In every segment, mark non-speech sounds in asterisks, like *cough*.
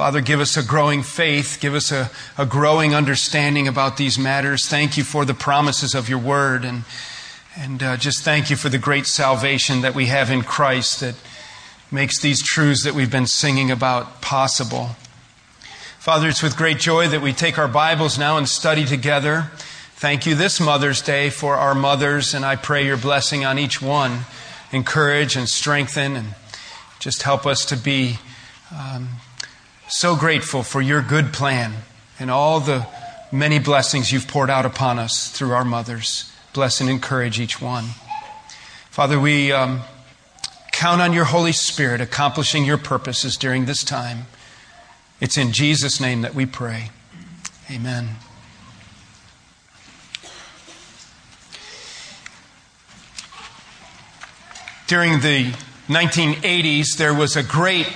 Father, give us a growing faith. Give us a, a growing understanding about these matters. Thank you for the promises of your word. And, and uh, just thank you for the great salvation that we have in Christ that makes these truths that we've been singing about possible. Father, it's with great joy that we take our Bibles now and study together. Thank you this Mother's Day for our mothers, and I pray your blessing on each one. Encourage and strengthen, and just help us to be um, so grateful for your good plan and all the many blessings you've poured out upon us through our mothers. Bless and encourage each one. Father, we um, count on your Holy Spirit accomplishing your purposes during this time. It's in Jesus' name that we pray. Amen. During the 1980s, there was a great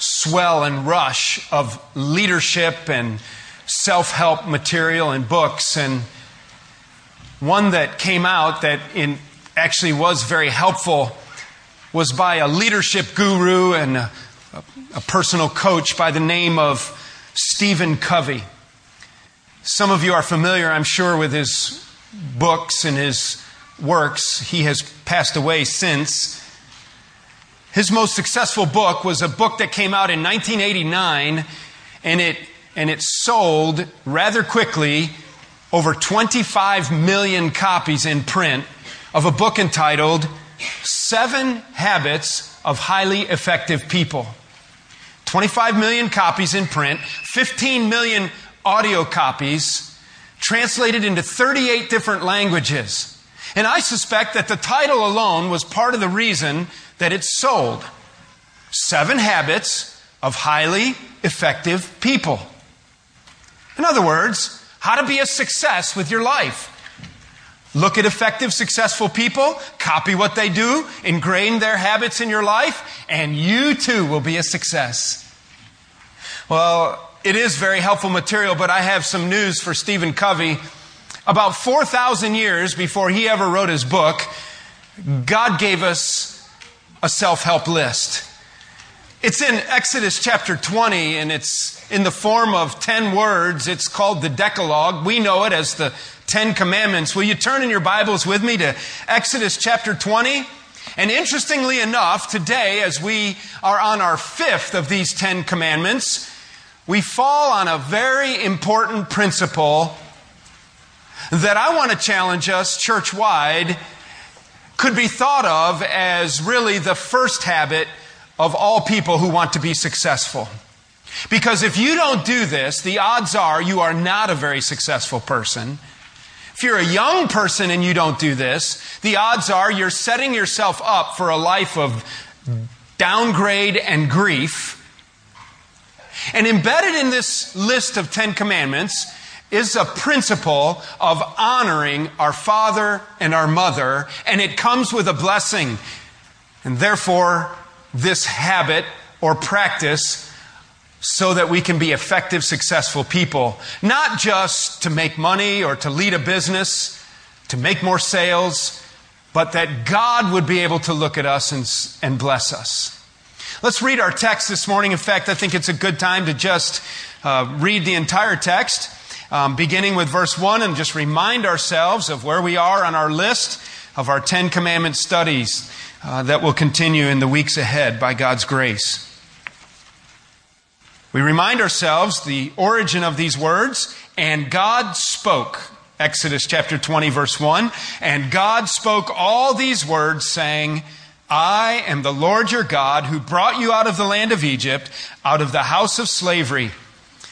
swell and rush of leadership and self help material and books. And one that came out that in, actually was very helpful was by a leadership guru and a, a personal coach by the name of Stephen Covey. Some of you are familiar, I'm sure, with his books and his works. He has passed away since. His most successful book was a book that came out in 1989 and it, and it sold rather quickly over 25 million copies in print of a book entitled Seven Habits of Highly Effective People. 25 million copies in print, 15 million audio copies, translated into 38 different languages. And I suspect that the title alone was part of the reason that it sold. Seven Habits of Highly Effective People. In other words, how to be a success with your life. Look at effective, successful people, copy what they do, ingrain their habits in your life, and you too will be a success. Well, it is very helpful material, but I have some news for Stephen Covey. About 4,000 years before he ever wrote his book, God gave us a self help list. It's in Exodus chapter 20, and it's in the form of 10 words. It's called the Decalogue. We know it as the Ten Commandments. Will you turn in your Bibles with me to Exodus chapter 20? And interestingly enough, today, as we are on our fifth of these Ten Commandments, we fall on a very important principle that I want to challenge us church wide could be thought of as really the first habit of all people who want to be successful. Because if you don't do this, the odds are you are not a very successful person. If you're a young person and you don't do this, the odds are you're setting yourself up for a life of downgrade and grief. And embedded in this list of Ten Commandments is a principle of honoring our father and our mother, and it comes with a blessing. And therefore, this habit or practice so that we can be effective, successful people. Not just to make money or to lead a business, to make more sales, but that God would be able to look at us and, and bless us. Let's read our text this morning. In fact, I think it's a good time to just uh, read the entire text um, beginning with verse 1 and just remind ourselves of where we are on our list of our Ten Commandment studies uh, that will continue in the weeks ahead by God's grace. We remind ourselves the origin of these words, and God spoke. Exodus chapter 20, verse 1. And God spoke all these words, saying, I am the Lord your God who brought you out of the land of Egypt, out of the house of slavery.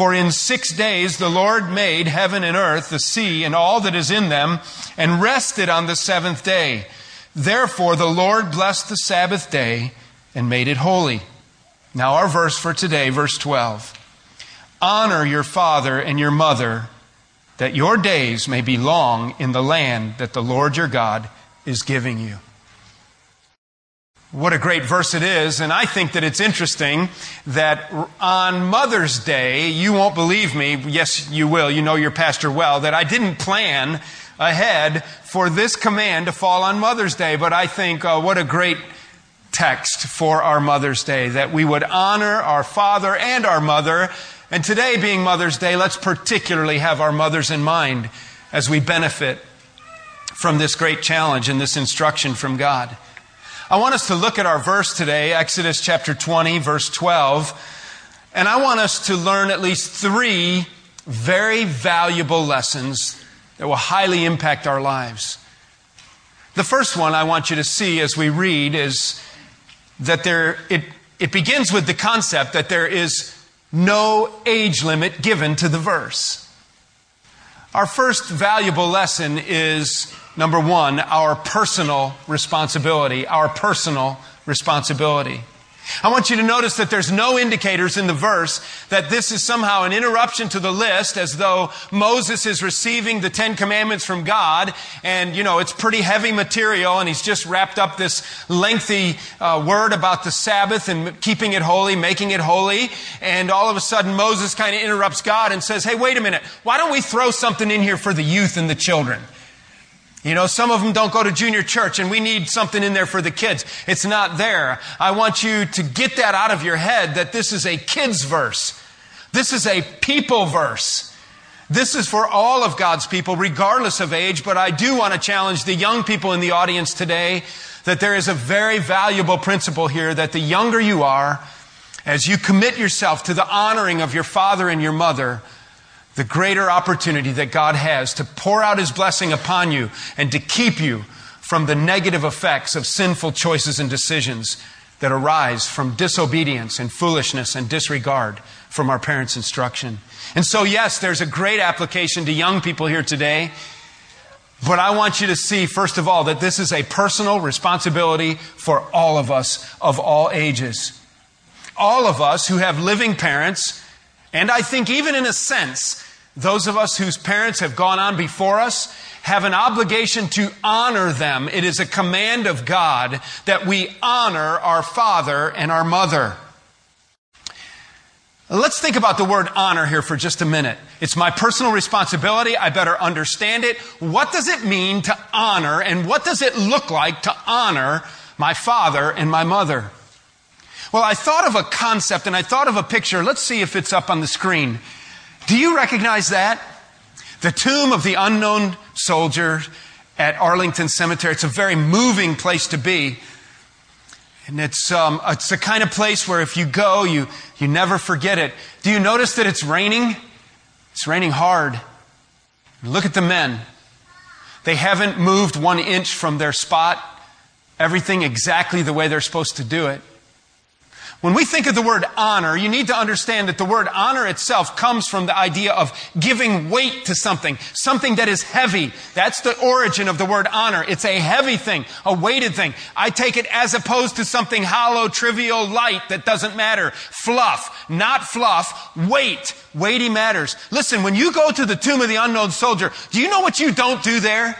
For in six days the Lord made heaven and earth, the sea, and all that is in them, and rested on the seventh day. Therefore the Lord blessed the Sabbath day and made it holy. Now, our verse for today, verse 12. Honor your father and your mother, that your days may be long in the land that the Lord your God is giving you. What a great verse it is, and I think that it's interesting that on Mother's Day, you won't believe me, yes, you will, you know your pastor well, that I didn't plan ahead for this command to fall on Mother's Day, but I think uh, what a great text for our Mother's Day, that we would honor our father and our mother. And today being Mother's Day, let's particularly have our mothers in mind as we benefit from this great challenge and this instruction from God. I want us to look at our verse today, Exodus chapter 20, verse 12. And I want us to learn at least three very valuable lessons that will highly impact our lives. The first one I want you to see as we read is that there, it, it begins with the concept that there is no age limit given to the verse. Our first valuable lesson is number one, our personal responsibility. Our personal responsibility. I want you to notice that there's no indicators in the verse that this is somehow an interruption to the list as though Moses is receiving the Ten Commandments from God and, you know, it's pretty heavy material and he's just wrapped up this lengthy uh, word about the Sabbath and keeping it holy, making it holy. And all of a sudden Moses kind of interrupts God and says, hey, wait a minute. Why don't we throw something in here for the youth and the children? You know, some of them don't go to junior church and we need something in there for the kids. It's not there. I want you to get that out of your head that this is a kids verse. This is a people verse. This is for all of God's people, regardless of age, but I do want to challenge the young people in the audience today that there is a very valuable principle here that the younger you are, as you commit yourself to the honoring of your father and your mother, the greater opportunity that God has to pour out His blessing upon you and to keep you from the negative effects of sinful choices and decisions that arise from disobedience and foolishness and disregard from our parents' instruction. And so, yes, there's a great application to young people here today. But I want you to see, first of all, that this is a personal responsibility for all of us of all ages. All of us who have living parents and I think, even in a sense, those of us whose parents have gone on before us have an obligation to honor them. It is a command of God that we honor our father and our mother. Let's think about the word honor here for just a minute. It's my personal responsibility. I better understand it. What does it mean to honor and what does it look like to honor my father and my mother? Well, I thought of a concept and I thought of a picture. Let's see if it's up on the screen. Do you recognize that? The tomb of the unknown soldier at Arlington Cemetery. It's a very moving place to be. And it's, um, it's the kind of place where if you go, you, you never forget it. Do you notice that it's raining? It's raining hard. Look at the men. They haven't moved one inch from their spot. Everything exactly the way they're supposed to do it. When we think of the word honor, you need to understand that the word honor itself comes from the idea of giving weight to something, something that is heavy. That's the origin of the word honor. It's a heavy thing, a weighted thing. I take it as opposed to something hollow, trivial, light that doesn't matter. Fluff, not fluff, weight. Weighty matters. Listen, when you go to the tomb of the unknown soldier, do you know what you don't do there?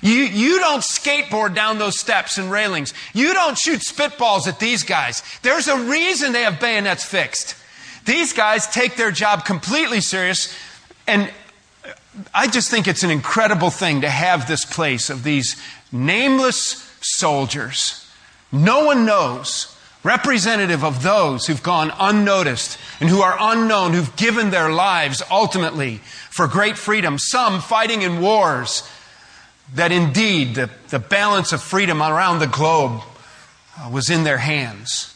You, you don't skateboard down those steps and railings. You don't shoot spitballs at these guys. There's a reason they have bayonets fixed. These guys take their job completely serious, and I just think it's an incredible thing to have this place of these nameless soldiers. No one knows, representative of those who've gone unnoticed and who are unknown, who've given their lives ultimately for great freedom, some fighting in wars that indeed the, the balance of freedom around the globe uh, was in their hands.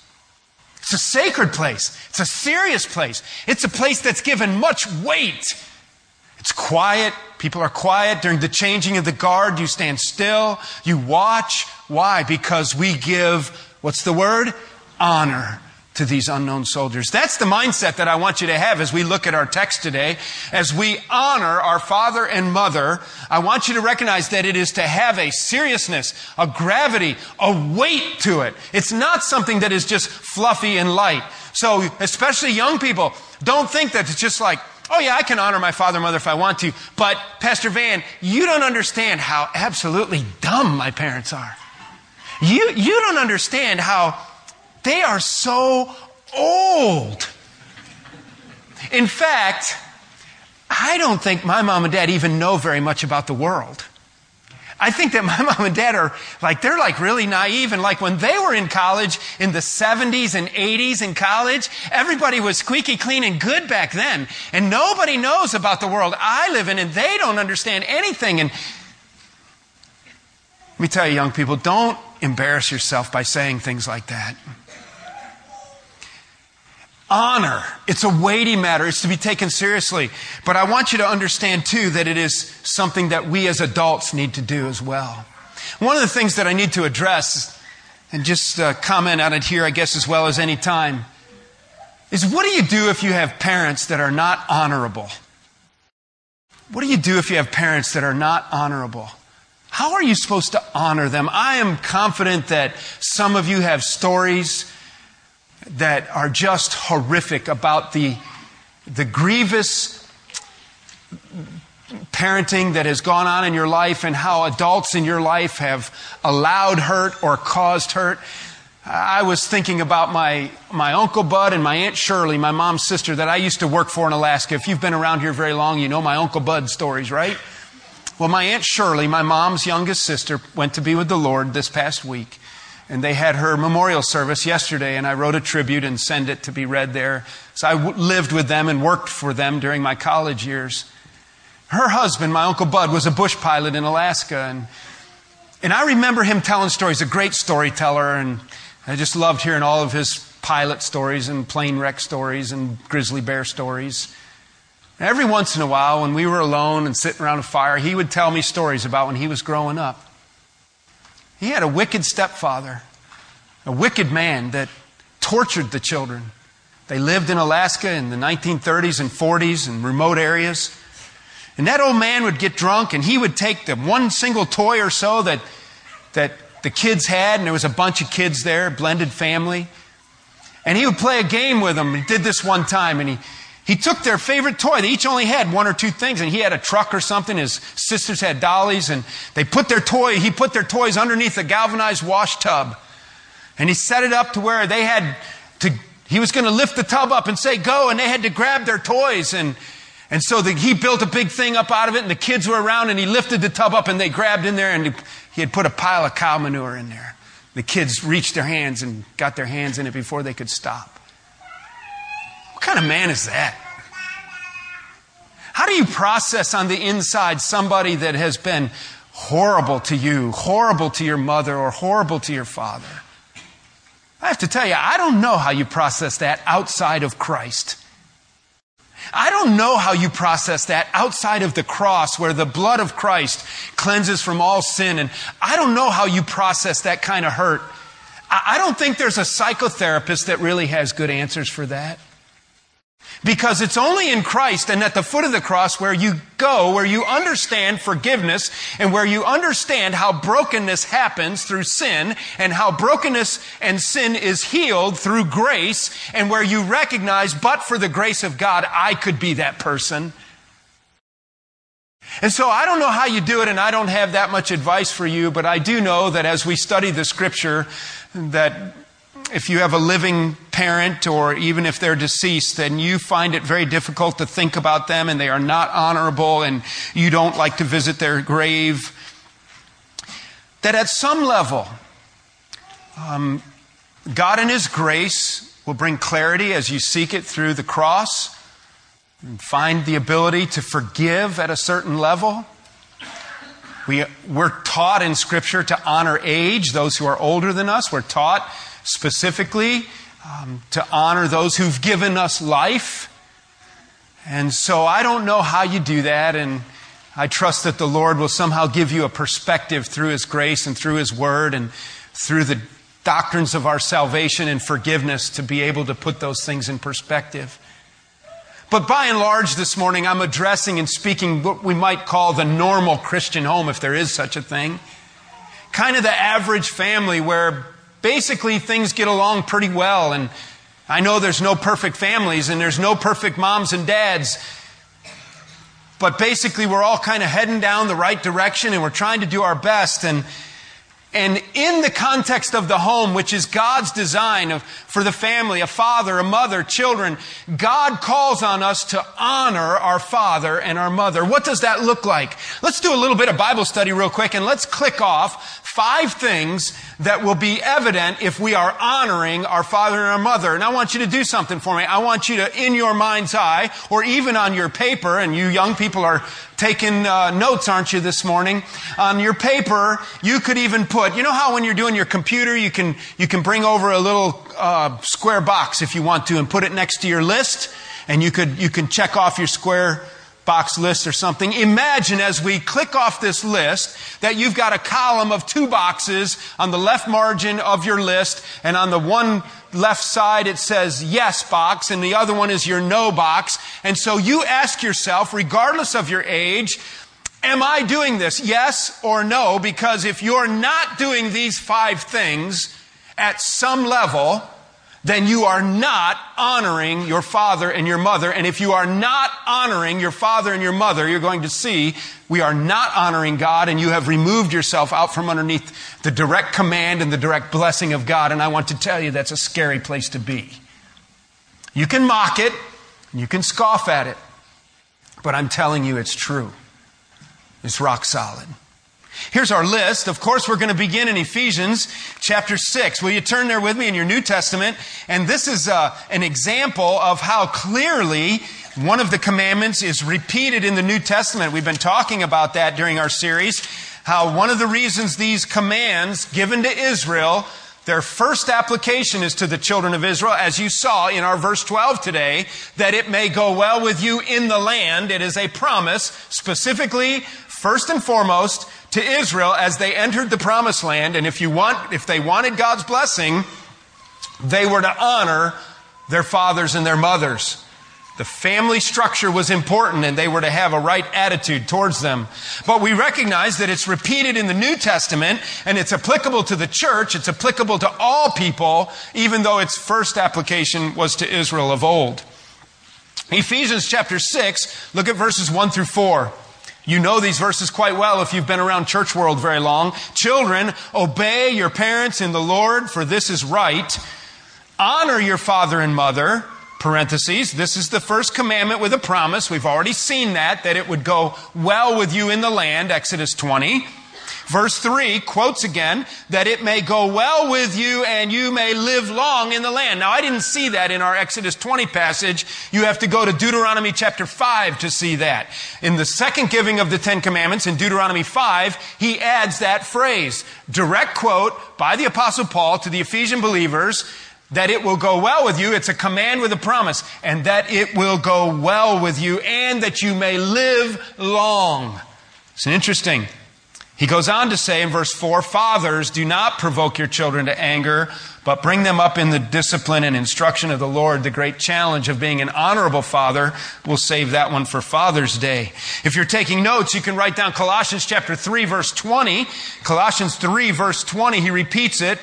It's a sacred place. It's a serious place. It's a place that's given much weight. It's quiet. People are quiet. During the changing of the guard, you stand still. You watch. Why? Because we give, what's the word? Honor to these unknown soldiers. That's the mindset that I want you to have as we look at our text today. As we honor our father and mother, I want you to recognize that it is to have a seriousness, a gravity, a weight to it. It's not something that is just fluffy and light. So, especially young people, don't think that it's just like, oh yeah, I can honor my father and mother if I want to. But, Pastor Van, you don't understand how absolutely dumb my parents are. You, you don't understand how they are so old. In fact, I don't think my mom and dad even know very much about the world. I think that my *laughs* mom and dad are like, they're like really naive. And like when they were in college in the 70s and 80s in college, everybody was squeaky clean and good back then. And nobody knows about the world I live in and they don't understand anything. And let me tell you, young people, don't embarrass yourself by saying things like that. Honor. It's a weighty matter. It's to be taken seriously. But I want you to understand too that it is something that we as adults need to do as well. One of the things that I need to address and just uh, comment on it here, I guess, as well as any time, is what do you do if you have parents that are not honorable? What do you do if you have parents that are not honorable? How are you supposed to honor them? I am confident that some of you have stories that are just horrific about the, the grievous parenting that has gone on in your life and how adults in your life have allowed hurt or caused hurt. I was thinking about my, my Uncle Bud and my Aunt Shirley, my mom's sister, that I used to work for in Alaska. If you've been around here very long, you know my Uncle Bud stories, right? Well, my Aunt Shirley, my mom's youngest sister, went to be with the Lord this past week. And they had her memorial service yesterday, and I wrote a tribute and sent it to be read there. So I w- lived with them and worked for them during my college years. Her husband, my Uncle Bud, was a bush pilot in Alaska. And, and I remember him telling stories, a great storyteller. And I just loved hearing all of his pilot stories and plane wreck stories and grizzly bear stories. Every once in a while, when we were alone and sitting around a fire, he would tell me stories about when he was growing up. He had a wicked stepfather, a wicked man that tortured the children. They lived in Alaska in the 1930s and 40s in remote areas. And that old man would get drunk and he would take the one single toy or so that, that the kids had, and there was a bunch of kids there, blended family. And he would play a game with them. He did this one time and he, he took their favorite toy. They each only had one or two things, and he had a truck or something. His sisters had dollies, and they put their toy, he put their toys underneath a galvanized wash tub. And he set it up to where they had to, he was going to lift the tub up and say, go, and they had to grab their toys. And, and so the, he built a big thing up out of it, and the kids were around, and he lifted the tub up, and they grabbed in there, and he had put a pile of cow manure in there. The kids reached their hands and got their hands in it before they could stop. Kind of man is that? How do you process on the inside somebody that has been horrible to you, horrible to your mother, or horrible to your father? I have to tell you, I don't know how you process that outside of Christ. I don't know how you process that outside of the cross where the blood of Christ cleanses from all sin. And I don't know how you process that kind of hurt. I don't think there's a psychotherapist that really has good answers for that. Because it's only in Christ and at the foot of the cross where you go, where you understand forgiveness and where you understand how brokenness happens through sin and how brokenness and sin is healed through grace and where you recognize, but for the grace of God, I could be that person. And so I don't know how you do it and I don't have that much advice for you, but I do know that as we study the scripture, that if you have a living parent or even if they're deceased, then you find it very difficult to think about them and they are not honorable and you don't like to visit their grave. That at some level, um, God in His grace will bring clarity as you seek it through the cross and find the ability to forgive at a certain level. We, we're taught in Scripture to honor age, those who are older than us. We're taught specifically um, to honor those who've given us life. And so I don't know how you do that, and I trust that the Lord will somehow give you a perspective through His grace and through His Word and through the doctrines of our salvation and forgiveness to be able to put those things in perspective. But by and large, this morning, I'm addressing and speaking what we might call the normal Christian home, if there is such a thing. Kind of the average family where basically things get along pretty well. And I know there's no perfect families and there's no perfect moms and dads. But basically, we're all kind of heading down the right direction and we're trying to do our best. And and in the context of the home, which is God's design of, for the family, a father, a mother, children, God calls on us to honor our father and our mother. What does that look like? Let's do a little bit of Bible study real quick and let's click off five things that will be evident if we are honoring our father and our mother. And I want you to do something for me. I want you to, in your mind's eye, or even on your paper, and you young people are taking uh, notes, aren't you, this morning? On your paper, you could even put, you know how when you're doing your computer, you can, you can bring over a little uh, square box if you want to and put it next to your list, and you could, you can check off your square box list or something. Imagine as we click off this list that you've got a column of two boxes on the left margin of your list, and on the one left side it says yes box, and the other one is your no box. And so you ask yourself, regardless of your age, Am I doing this? Yes or no? Because if you're not doing these five things at some level, then you are not honoring your father and your mother. And if you are not honoring your father and your mother, you're going to see we are not honoring God and you have removed yourself out from underneath the direct command and the direct blessing of God. And I want to tell you that's a scary place to be. You can mock it, you can scoff at it, but I'm telling you it's true. It's rock solid. Here's our list. Of course, we're going to begin in Ephesians chapter 6. Will you turn there with me in your New Testament? And this is uh, an example of how clearly one of the commandments is repeated in the New Testament. We've been talking about that during our series. How one of the reasons these commands given to Israel their first application is to the children of Israel, as you saw in our verse 12 today, that it may go well with you in the land. It is a promise specifically, first and foremost, to Israel as they entered the promised land. And if you want, if they wanted God's blessing, they were to honor their fathers and their mothers. The family structure was important and they were to have a right attitude towards them. But we recognize that it's repeated in the New Testament and it's applicable to the church. It's applicable to all people, even though its first application was to Israel of old. Ephesians chapter 6, look at verses 1 through 4. You know these verses quite well if you've been around church world very long. Children, obey your parents in the Lord, for this is right. Honor your father and mother. Parentheses. This is the first commandment with a promise. We've already seen that, that it would go well with you in the land, Exodus 20. Verse 3 quotes again, that it may go well with you and you may live long in the land. Now, I didn't see that in our Exodus 20 passage. You have to go to Deuteronomy chapter 5 to see that. In the second giving of the Ten Commandments, in Deuteronomy 5, he adds that phrase. Direct quote by the Apostle Paul to the Ephesian believers that it will go well with you. It's a command with a promise. And that it will go well with you and that you may live long. It's interesting. He goes on to say in verse 4 Fathers, do not provoke your children to anger, but bring them up in the discipline and instruction of the Lord. The great challenge of being an honorable father. We'll save that one for Father's Day. If you're taking notes, you can write down Colossians chapter 3, verse 20. Colossians 3, verse 20, he repeats it.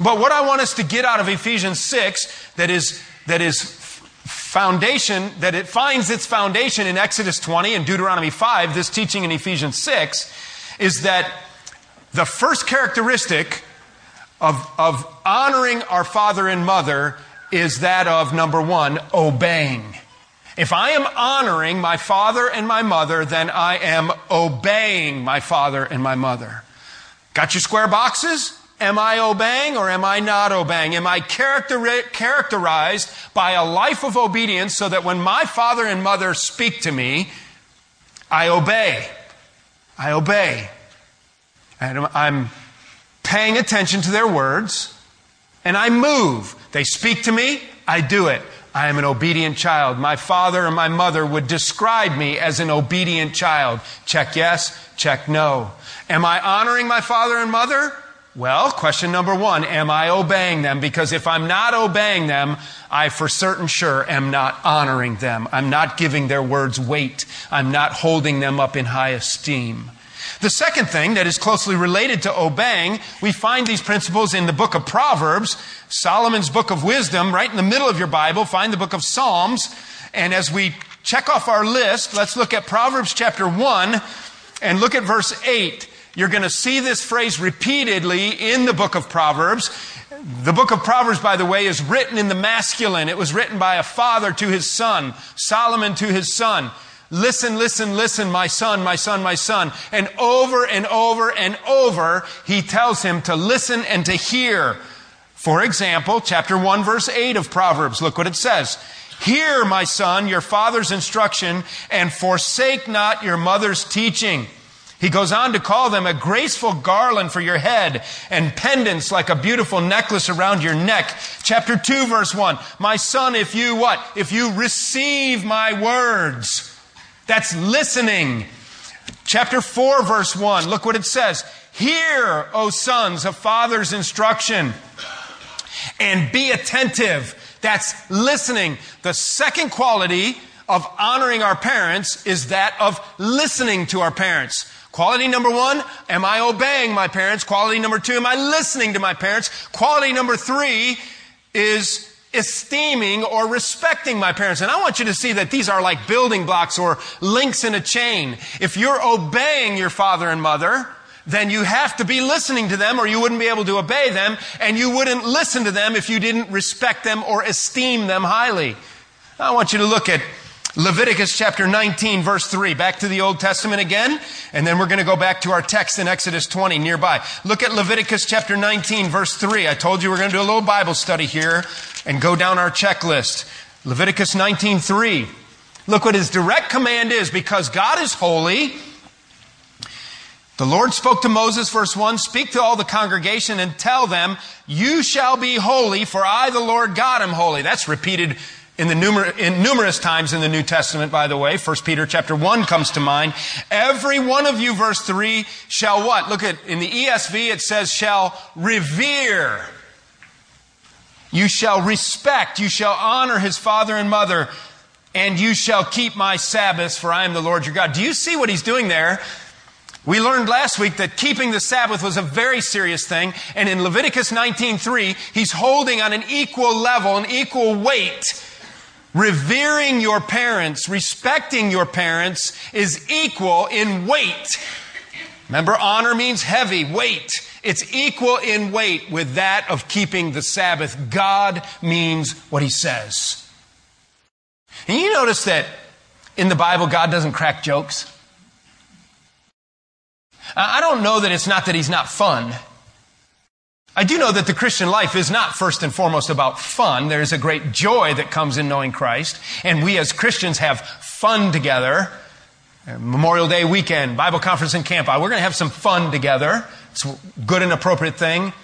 But what I want us to get out of Ephesians 6 that is, that is foundation, that it finds its foundation in Exodus 20 and Deuteronomy 5, this teaching in Ephesians 6, is that the first characteristic of, of honoring our father and mother is that of number one, obeying. If I am honoring my father and my mother, then I am obeying my father and my mother. Got your square boxes? Am I obeying or am I not obeying? Am I character- characterized by a life of obedience so that when my father and mother speak to me, I obey? I obey. And I'm paying attention to their words, and I move. They speak to me, I do it. I am an obedient child. My father and my mother would describe me as an obedient child. Check yes, check no. Am I honoring my father and mother? Well, question number one, am I obeying them? Because if I'm not obeying them, I for certain sure am not honoring them. I'm not giving their words weight. I'm not holding them up in high esteem. The second thing that is closely related to obeying, we find these principles in the book of Proverbs, Solomon's book of wisdom, right in the middle of your Bible, find the book of Psalms. And as we check off our list, let's look at Proverbs chapter 1 and look at verse 8. You're going to see this phrase repeatedly in the book of Proverbs. The book of Proverbs, by the way, is written in the masculine. It was written by a father to his son, Solomon to his son. Listen, listen, listen, my son, my son, my son. And over and over and over, he tells him to listen and to hear. For example, chapter 1, verse 8 of Proverbs, look what it says. Hear, my son, your father's instruction, and forsake not your mother's teaching. He goes on to call them a graceful garland for your head and pendants like a beautiful necklace around your neck. Chapter 2 verse 1. My son, if you what? If you receive my words. That's listening. Chapter 4 verse 1. Look what it says. Hear, O sons, a father's instruction and be attentive. That's listening. The second quality of honoring our parents is that of listening to our parents. Quality number one, am I obeying my parents? Quality number two, am I listening to my parents? Quality number three is esteeming or respecting my parents. And I want you to see that these are like building blocks or links in a chain. If you're obeying your father and mother, then you have to be listening to them or you wouldn't be able to obey them and you wouldn't listen to them if you didn't respect them or esteem them highly. I want you to look at Leviticus chapter 19 verse 3. Back to the Old Testament again, and then we're going to go back to our text in Exodus 20 nearby. Look at Leviticus chapter 19 verse 3. I told you we're going to do a little Bible study here and go down our checklist. Leviticus 19:3. Look what his direct command is because God is holy. The Lord spoke to Moses, verse 1, speak to all the congregation and tell them, you shall be holy, for I, the Lord God, am holy. That's repeated in the numer- in numerous times in the New Testament, by the way. 1 Peter chapter 1 comes to mind. Every one of you, verse 3, shall what? Look at, in the ESV it says, shall revere. You shall respect, you shall honor his father and mother, and you shall keep my Sabbaths, for I am the Lord your God. Do you see what he's doing there? We learned last week that keeping the Sabbath was a very serious thing, and in Leviticus 19:3, he's holding on an equal level, an equal weight Revering your parents, respecting your parents is equal in weight. Remember, honor means heavy, weight. It's equal in weight with that of keeping the Sabbath. God means what He says. And you notice that in the Bible, God doesn't crack jokes. I don't know that it's not that He's not fun. I do know that the Christian life is not first and foremost about fun. There's a great joy that comes in knowing Christ. And we as Christians have fun together. Uh, Memorial Day weekend, Bible conference and camp. We're going to have some fun together. It's a good and appropriate thing.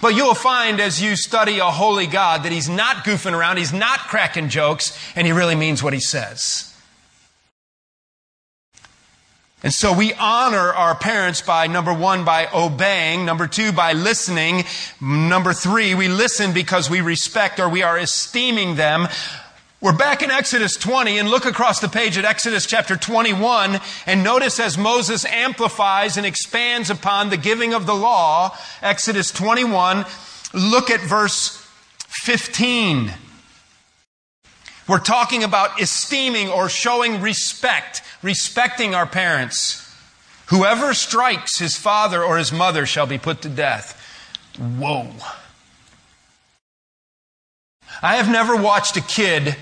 But you will find as you study a holy God that He's not goofing around, He's not cracking jokes, and He really means what He says. And so we honor our parents by number one, by obeying. Number two, by listening. Number three, we listen because we respect or we are esteeming them. We're back in Exodus 20 and look across the page at Exodus chapter 21 and notice as Moses amplifies and expands upon the giving of the law, Exodus 21, look at verse 15. We're talking about esteeming or showing respect respecting our parents. Whoever strikes his father or his mother shall be put to death. Whoa. I have never watched a kid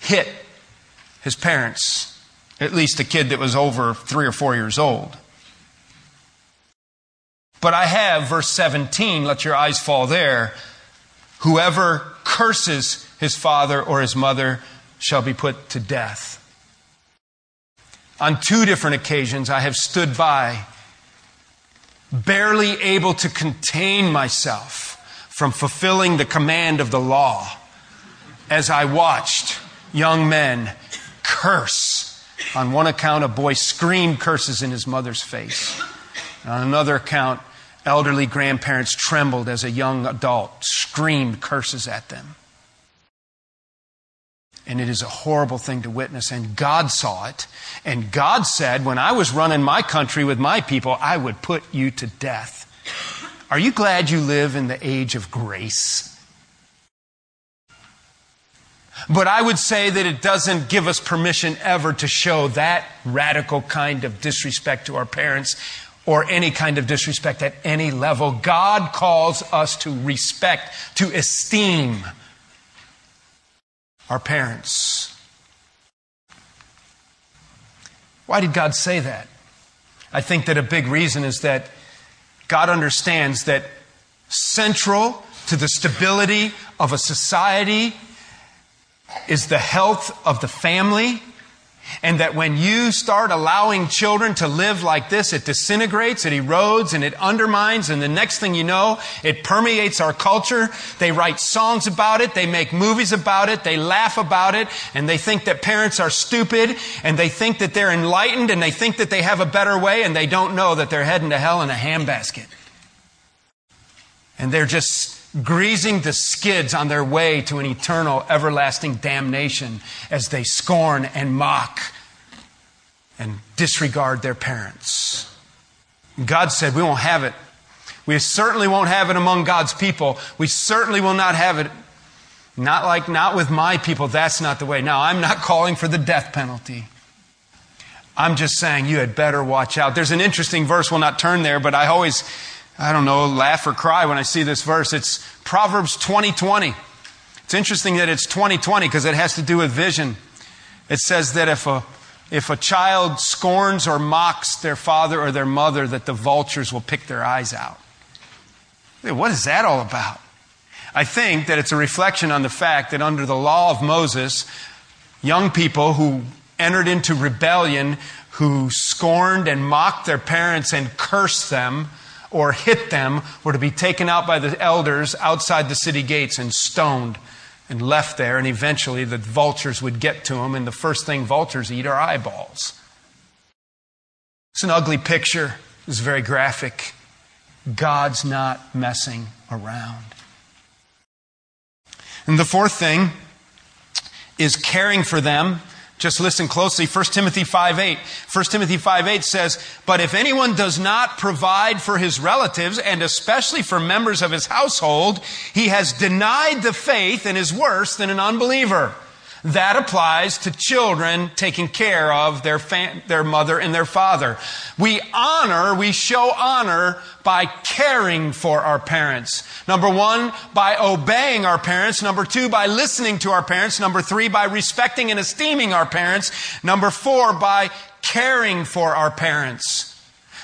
hit his parents, at least a kid that was over three or four years old. But I have, verse 17, let your eyes fall there. Whoever curses his father or his mother shall be put to death. On two different occasions, I have stood by barely able to contain myself from fulfilling the command of the law as I watched young men curse. On one account, a boy screamed curses in his mother's face. On another account, elderly grandparents trembled as a young adult screamed curses at them. And it is a horrible thing to witness. And God saw it. And God said, when I was running my country with my people, I would put you to death. Are you glad you live in the age of grace? But I would say that it doesn't give us permission ever to show that radical kind of disrespect to our parents or any kind of disrespect at any level. God calls us to respect, to esteem our parents. Why did God say that? I think that a big reason is that God understands that central to the stability of a society is the health of the family and that when you start allowing children to live like this, it disintegrates, it erodes, and it undermines, and the next thing you know, it permeates our culture. They write songs about it, they make movies about it, they laugh about it, and they think that parents are stupid, and they think that they're enlightened, and they think that they have a better way, and they don't know that they're heading to hell in a handbasket. And they're just greasing the skids on their way to an eternal, everlasting damnation as they scorn and mock and disregard their parents. God said, We won't have it. We certainly won't have it among God's people. We certainly will not have it. Not like, not with my people. That's not the way. Now, I'm not calling for the death penalty. I'm just saying you had better watch out. There's an interesting verse. We'll not turn there, but I always I don't know, laugh or cry when I see this verse. It's Proverbs 2020. It's interesting that it's 2020 because it has to do with vision. It says that if a, if a child scorns or mocks their father or their mother, that the vultures will pick their eyes out. What is that all about? I think that it's a reflection on the fact that under the law of Moses, young people who entered into rebellion, who scorned and mocked their parents and cursed them, or hit them were to be taken out by the elders outside the city gates and stoned and left there. And eventually the vultures would get to them, and the first thing vultures eat are eyeballs. It's an ugly picture, it's very graphic. God's not messing around. And the fourth thing is caring for them just listen closely. 1 Timothy 5 8. 1 Timothy 5 8 says, But if anyone does not provide for his relatives, and especially for members of his household, he has denied the faith and is worse than an unbeliever. That applies to children taking care of their, fam- their mother and their father. We honor, we show honor by caring for our parents. Number one, by obeying our parents. Number two, by listening to our parents. Number three, by respecting and esteeming our parents. Number four, by caring for our parents.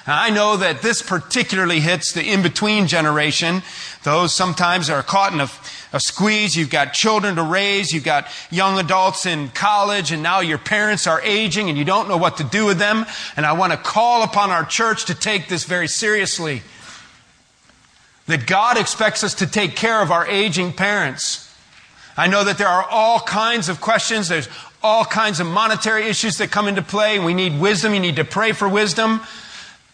Now, I know that this particularly hits the in between generation. Those sometimes are caught in a a squeeze. You've got children to raise. You've got young adults in college and now your parents are aging and you don't know what to do with them. And I want to call upon our church to take this very seriously. That God expects us to take care of our aging parents. I know that there are all kinds of questions. There's all kinds of monetary issues that come into play. We need wisdom. You need to pray for wisdom.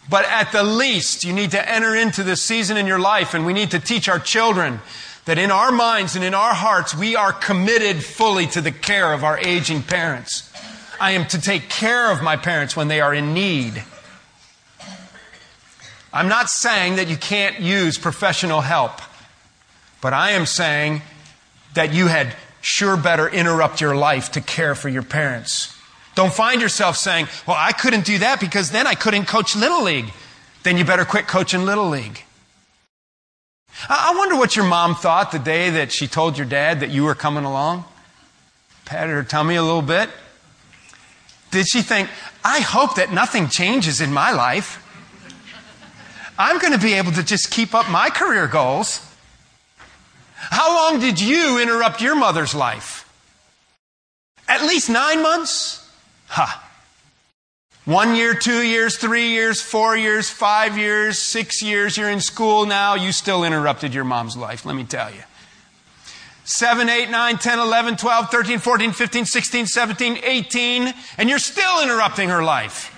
But at the least, you need to enter into this season in your life and we need to teach our children that in our minds and in our hearts, we are committed fully to the care of our aging parents. I am to take care of my parents when they are in need. I'm not saying that you can't use professional help, but I am saying that you had sure better interrupt your life to care for your parents. Don't find yourself saying, Well, I couldn't do that because then I couldn't coach Little League. Then you better quit coaching Little League. I wonder what your mom thought the day that she told your dad that you were coming along. Patted her tummy a little bit. Did she think, I hope that nothing changes in my life? I'm going to be able to just keep up my career goals. How long did you interrupt your mother's life? At least nine months? Ha. Huh. One year, two years, three years, four years, five years, six years, you're in school now, you still interrupted your mom's life, let me tell you. 7, 8, 9, 10, 11, 12, 13, 14, 15, 16, 17, 18, and you're still interrupting her life.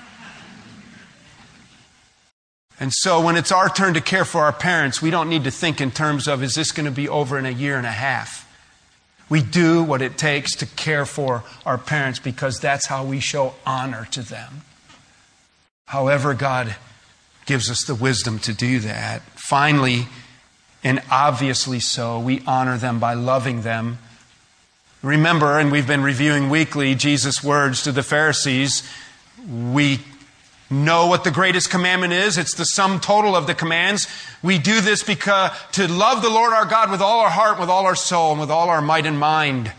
And so when it's our turn to care for our parents, we don't need to think in terms of, is this going to be over in a year and a half? We do what it takes to care for our parents because that's how we show honor to them. However, God gives us the wisdom to do that. Finally, and obviously so, we honor them by loving them. Remember, and we've been reviewing weekly Jesus' words to the Pharisees. We know what the greatest commandment is. It's the sum total of the commands. We do this because to love the Lord our God with all our heart, with all our soul, and with all our might and mind.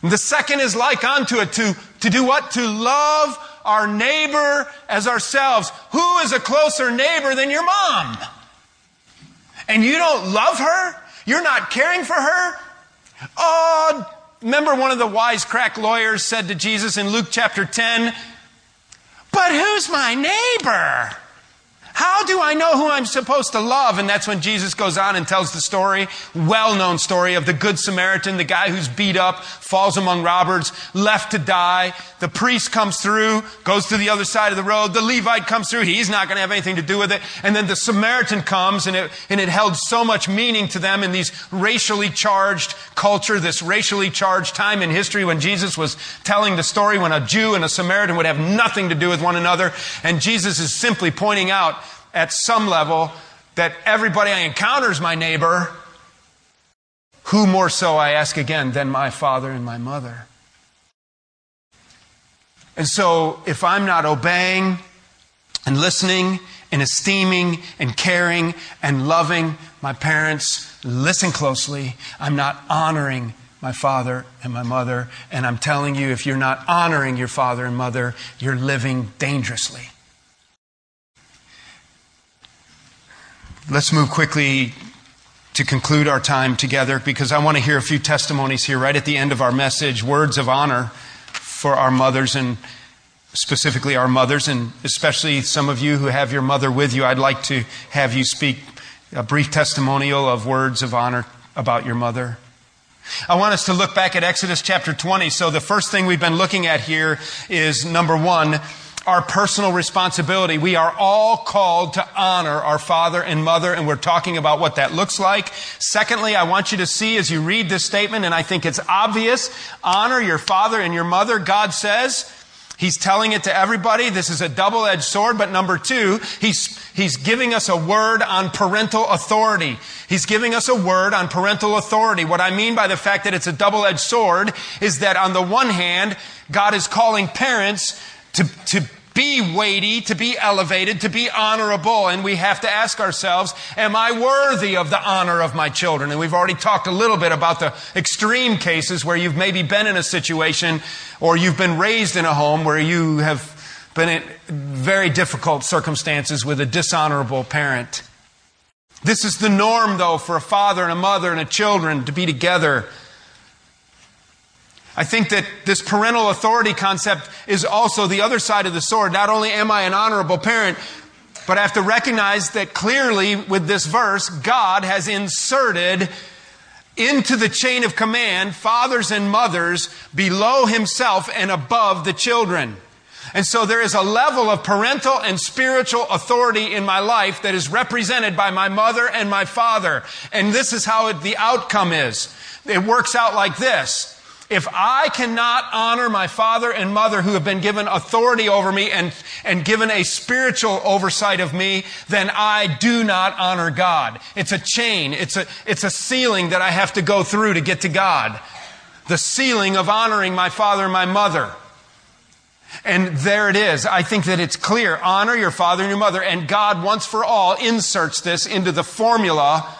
And the second is like unto it to, to do what? To love our neighbor as ourselves. Who is a closer neighbor than your mom? And you don't love her? You're not caring for her? Oh, remember one of the wisecrack lawyers said to Jesus in Luke chapter 10, But who's my neighbor? How do I know who I'm supposed to love? And that's when Jesus goes on and tells the story, well known story of the Good Samaritan, the guy who's beat up, falls among robbers, left to die. The priest comes through, goes to the other side of the road. The Levite comes through. He's not going to have anything to do with it. And then the Samaritan comes and it, and it held so much meaning to them in these racially charged culture, this racially charged time in history when Jesus was telling the story when a Jew and a Samaritan would have nothing to do with one another. And Jesus is simply pointing out at some level that everybody I encounter is my neighbor. Who more so, I ask again, than my father and my mother? And so, if I'm not obeying and listening and esteeming and caring and loving my parents, listen closely, I'm not honoring my father and my mother. And I'm telling you, if you're not honoring your father and mother, you're living dangerously. Let's move quickly to conclude our time together because I want to hear a few testimonies here right at the end of our message, words of honor for our mothers and specifically our mothers, and especially some of you who have your mother with you. I'd like to have you speak a brief testimonial of words of honor about your mother. I want us to look back at Exodus chapter 20. So the first thing we've been looking at here is number one, our personal responsibility. We are all called to honor our father and mother, and we're talking about what that looks like. Secondly, I want you to see as you read this statement, and I think it's obvious, honor your father and your mother. God says, He's telling it to everybody. This is a double-edged sword. But number two, he's, he's giving us a word on parental authority. He's giving us a word on parental authority. What I mean by the fact that it's a double-edged sword is that on the one hand, God is calling parents to, to be weighty, to be elevated, to be honorable. And we have to ask ourselves, am I worthy of the honor of my children? And we've already talked a little bit about the extreme cases where you've maybe been in a situation or you've been raised in a home where you have been in very difficult circumstances with a dishonorable parent. This is the norm, though, for a father and a mother and a children to be together I think that this parental authority concept is also the other side of the sword. Not only am I an honorable parent, but I have to recognize that clearly with this verse, God has inserted into the chain of command fathers and mothers below himself and above the children. And so there is a level of parental and spiritual authority in my life that is represented by my mother and my father. And this is how it, the outcome is. It works out like this. If I cannot honor my father and mother who have been given authority over me and, and given a spiritual oversight of me, then I do not honor God. It's a chain. It's a, it's a ceiling that I have to go through to get to God. The ceiling of honoring my father and my mother. And there it is. I think that it's clear. Honor your father and your mother. And God once for all inserts this into the formula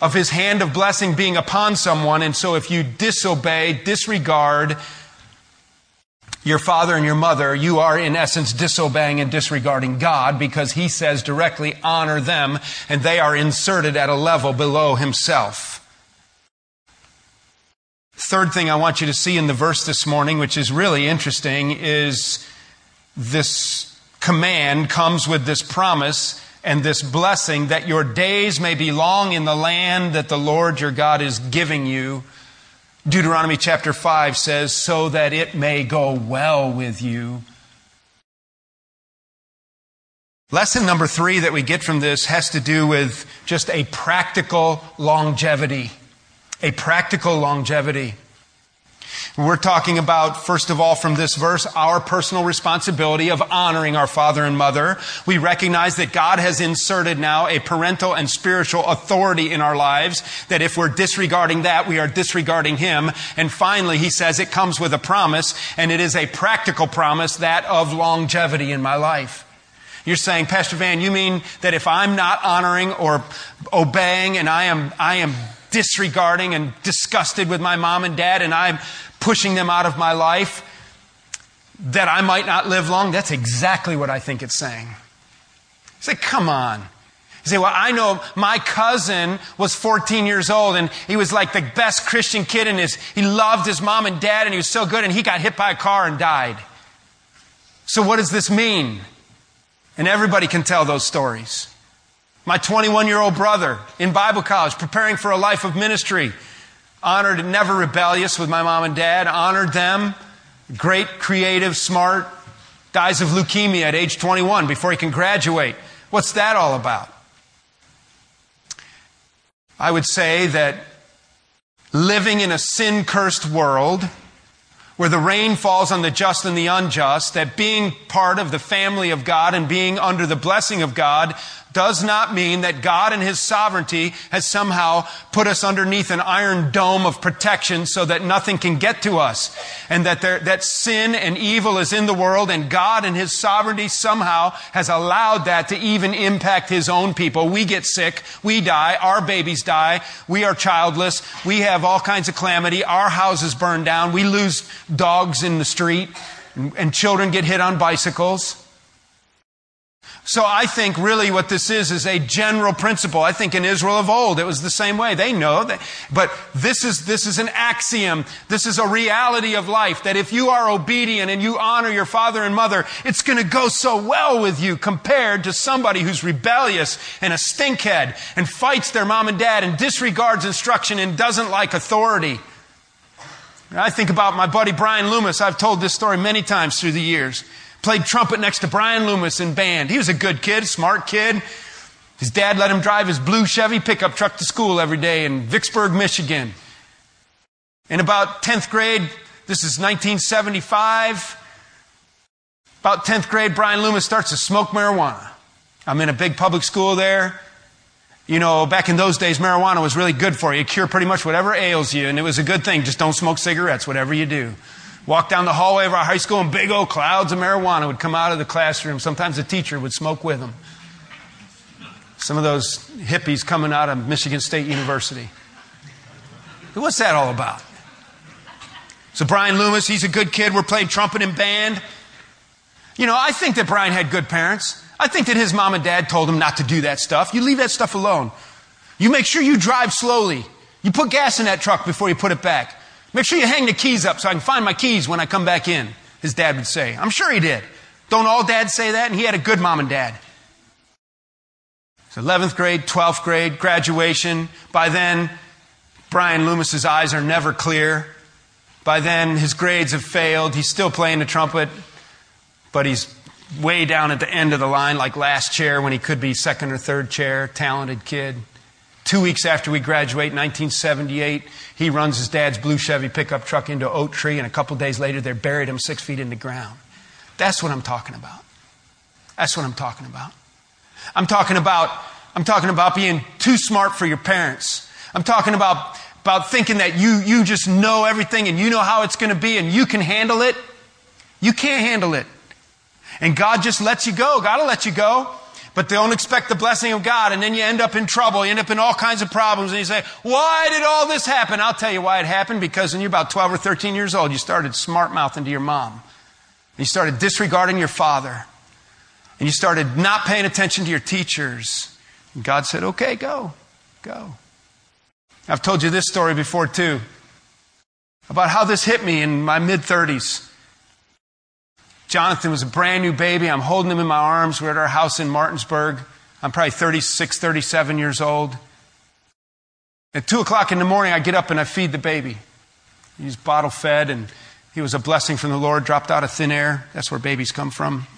of his hand of blessing being upon someone. And so if you disobey, disregard your father and your mother, you are in essence disobeying and disregarding God because he says directly, honor them, and they are inserted at a level below himself. Third thing I want you to see in the verse this morning, which is really interesting, is this command comes with this promise and this blessing that your days may be long in the land that the Lord your God is giving you. Deuteronomy chapter 5 says, so that it may go well with you. Lesson number three that we get from this has to do with just a practical longevity. A practical longevity. We're talking about, first of all, from this verse, our personal responsibility of honoring our father and mother. We recognize that God has inserted now a parental and spiritual authority in our lives, that if we're disregarding that, we are disregarding Him. And finally, He says it comes with a promise, and it is a practical promise, that of longevity in my life. You're saying, Pastor Van, you mean that if I'm not honoring or obeying and I am, I am disregarding and disgusted with my mom and dad and I'm pushing them out of my life, that I might not live long? That's exactly what I think it's saying. You say, come on. You say, well, I know my cousin was 14 years old and he was like the best Christian kid and his, he loved his mom and dad and he was so good and he got hit by a car and died. So what does this mean? And everybody can tell those stories. My 21 year old brother in Bible college, preparing for a life of ministry, honored, and never rebellious with my mom and dad, honored them, great, creative, smart, dies of leukemia at age 21 before he can graduate. What's that all about? I would say that living in a sin cursed world, where the rain falls on the just and the unjust, that being part of the family of God and being under the blessing of God does not mean that God in His sovereignty has somehow put us underneath an iron dome of protection so that nothing can get to us. And that there, that sin and evil is in the world and God in His sovereignty somehow has allowed that to even impact His own people. We get sick. We die. Our babies die. We are childless. We have all kinds of calamity. Our houses burn down. We lose dogs in the street and, and children get hit on bicycles. So I think really what this is is a general principle. I think in Israel of old it was the same way. They know that, but this is, this is an axiom. This is a reality of life that if you are obedient and you honor your father and mother, it's going to go so well with you compared to somebody who's rebellious and a stinkhead and fights their mom and dad and disregards instruction and doesn't like authority. I think about my buddy Brian Loomis. I've told this story many times through the years. Played trumpet next to Brian Loomis in band. He was a good kid, smart kid. His dad let him drive his blue Chevy pickup truck to school every day in Vicksburg, Michigan. In about 10th grade, this is 1975, about 10th grade, Brian Loomis starts to smoke marijuana. I'm in a big public school there. You know, back in those days, marijuana was really good for you. It cured pretty much whatever ails you, and it was a good thing. Just don't smoke cigarettes, whatever you do. Walk down the hallway of our high school and big old clouds of marijuana would come out of the classroom. Sometimes the teacher would smoke with them. Some of those hippies coming out of Michigan State University. What's that all about? So Brian Loomis, he's a good kid. We're playing trumpet in band. You know, I think that Brian had good parents. I think that his mom and dad told him not to do that stuff. You leave that stuff alone. You make sure you drive slowly. You put gas in that truck before you put it back. Make sure you hang the keys up so I can find my keys when I come back in, his dad would say. I'm sure he did. Don't all dads say that? And he had a good mom and dad. So 11th grade, 12th grade, graduation. By then, Brian Loomis's eyes are never clear. By then, his grades have failed. He's still playing the trumpet, but he's way down at the end of the line, like last chair when he could be second or third chair. Talented kid. Two weeks after we graduate, 1978, he runs his dad's blue Chevy pickup truck into oak tree, and a couple days later, they buried him six feet in the ground. That's what I'm talking about. That's what I'm talking about. I'm talking about, I'm talking about being too smart for your parents. I'm talking about, about thinking that you, you just know everything and you know how it's going to be and you can handle it. You can't handle it. And God just lets you go. God will let you go but don't expect the blessing of God, and then you end up in trouble. You end up in all kinds of problems, and you say, Why did all this happen? I'll tell you why it happened because when you're about 12 or 13 years old, you started smart mouthing to your mom. You started disregarding your father. And you started not paying attention to your teachers. And God said, Okay, go. Go. I've told you this story before, too, about how this hit me in my mid 30s. Jonathan was a brand new baby. I'm holding him in my arms. We're at our house in Martinsburg. I'm probably 36, 37 years old. At 2 o'clock in the morning, I get up and I feed the baby. He's bottle fed, and he was a blessing from the Lord, dropped out of thin air. That's where babies come from.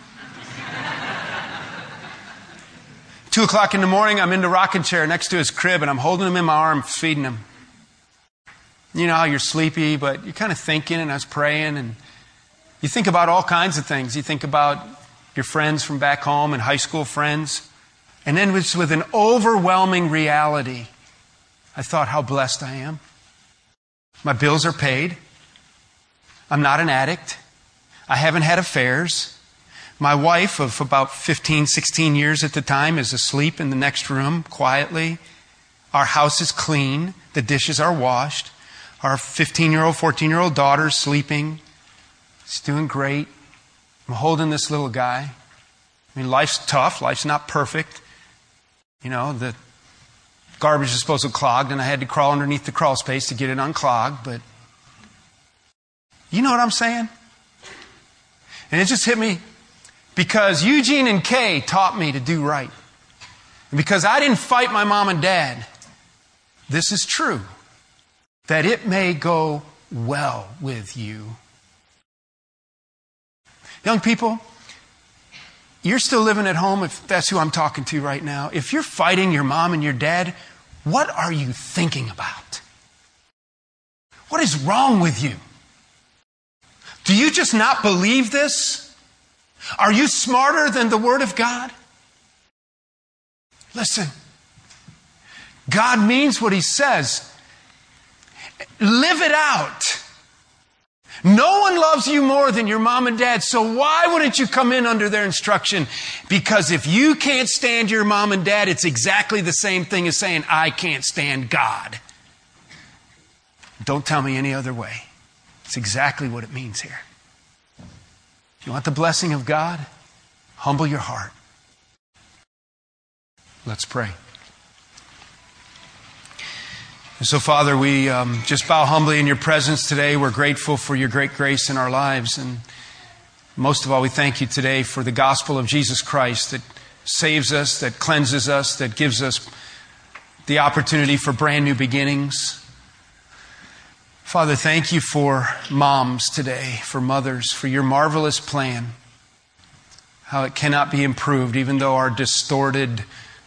*laughs* 2 o'clock in the morning, I'm in the rocking chair next to his crib, and I'm holding him in my arm, feeding him. You know how you're sleepy, but you're kind of thinking, and I was praying, and you think about all kinds of things. You think about your friends from back home and high school friends. And then it's with an overwhelming reality. I thought how blessed I am. My bills are paid. I'm not an addict. I haven't had affairs. My wife of about 15, 16 years at the time is asleep in the next room quietly. Our house is clean. The dishes are washed. Our 15 year old, 14 year old daughter is sleeping. He's doing great. I'm holding this little guy. I mean, life's tough. Life's not perfect. You know, the garbage to clogged, and I had to crawl underneath the crawl space to get it unclogged. But you know what I'm saying? And it just hit me because Eugene and Kay taught me to do right. And because I didn't fight my mom and dad, this is true that it may go well with you. Young people, you're still living at home if that's who I'm talking to right now. If you're fighting your mom and your dad, what are you thinking about? What is wrong with you? Do you just not believe this? Are you smarter than the Word of God? Listen, God means what He says. Live it out. No one loves you more than your mom and dad, so why wouldn't you come in under their instruction? Because if you can't stand your mom and dad, it's exactly the same thing as saying, I can't stand God. Don't tell me any other way. It's exactly what it means here. You want the blessing of God, humble your heart. Let's pray. And so, Father, we um, just bow humbly in your presence today. We're grateful for your great grace in our lives. And most of all, we thank you today for the gospel of Jesus Christ that saves us, that cleanses us, that gives us the opportunity for brand new beginnings. Father, thank you for moms today, for mothers, for your marvelous plan, how it cannot be improved, even though our distorted,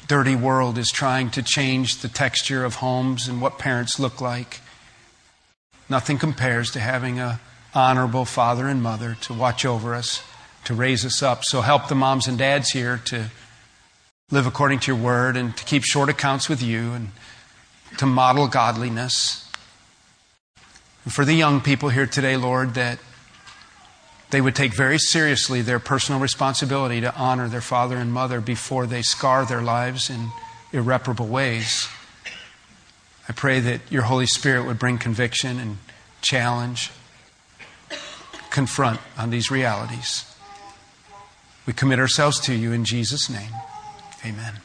dirty world is trying to change the texture of homes and what parents look like. Nothing compares to having a honorable father and mother to watch over us, to raise us up. So help the moms and dads here to live according to your word and to keep short accounts with you and to model godliness. And for the young people here today, Lord, that they would take very seriously their personal responsibility to honor their father and mother before they scar their lives in irreparable ways. I pray that your Holy Spirit would bring conviction and challenge, confront on these realities. We commit ourselves to you in Jesus' name. Amen.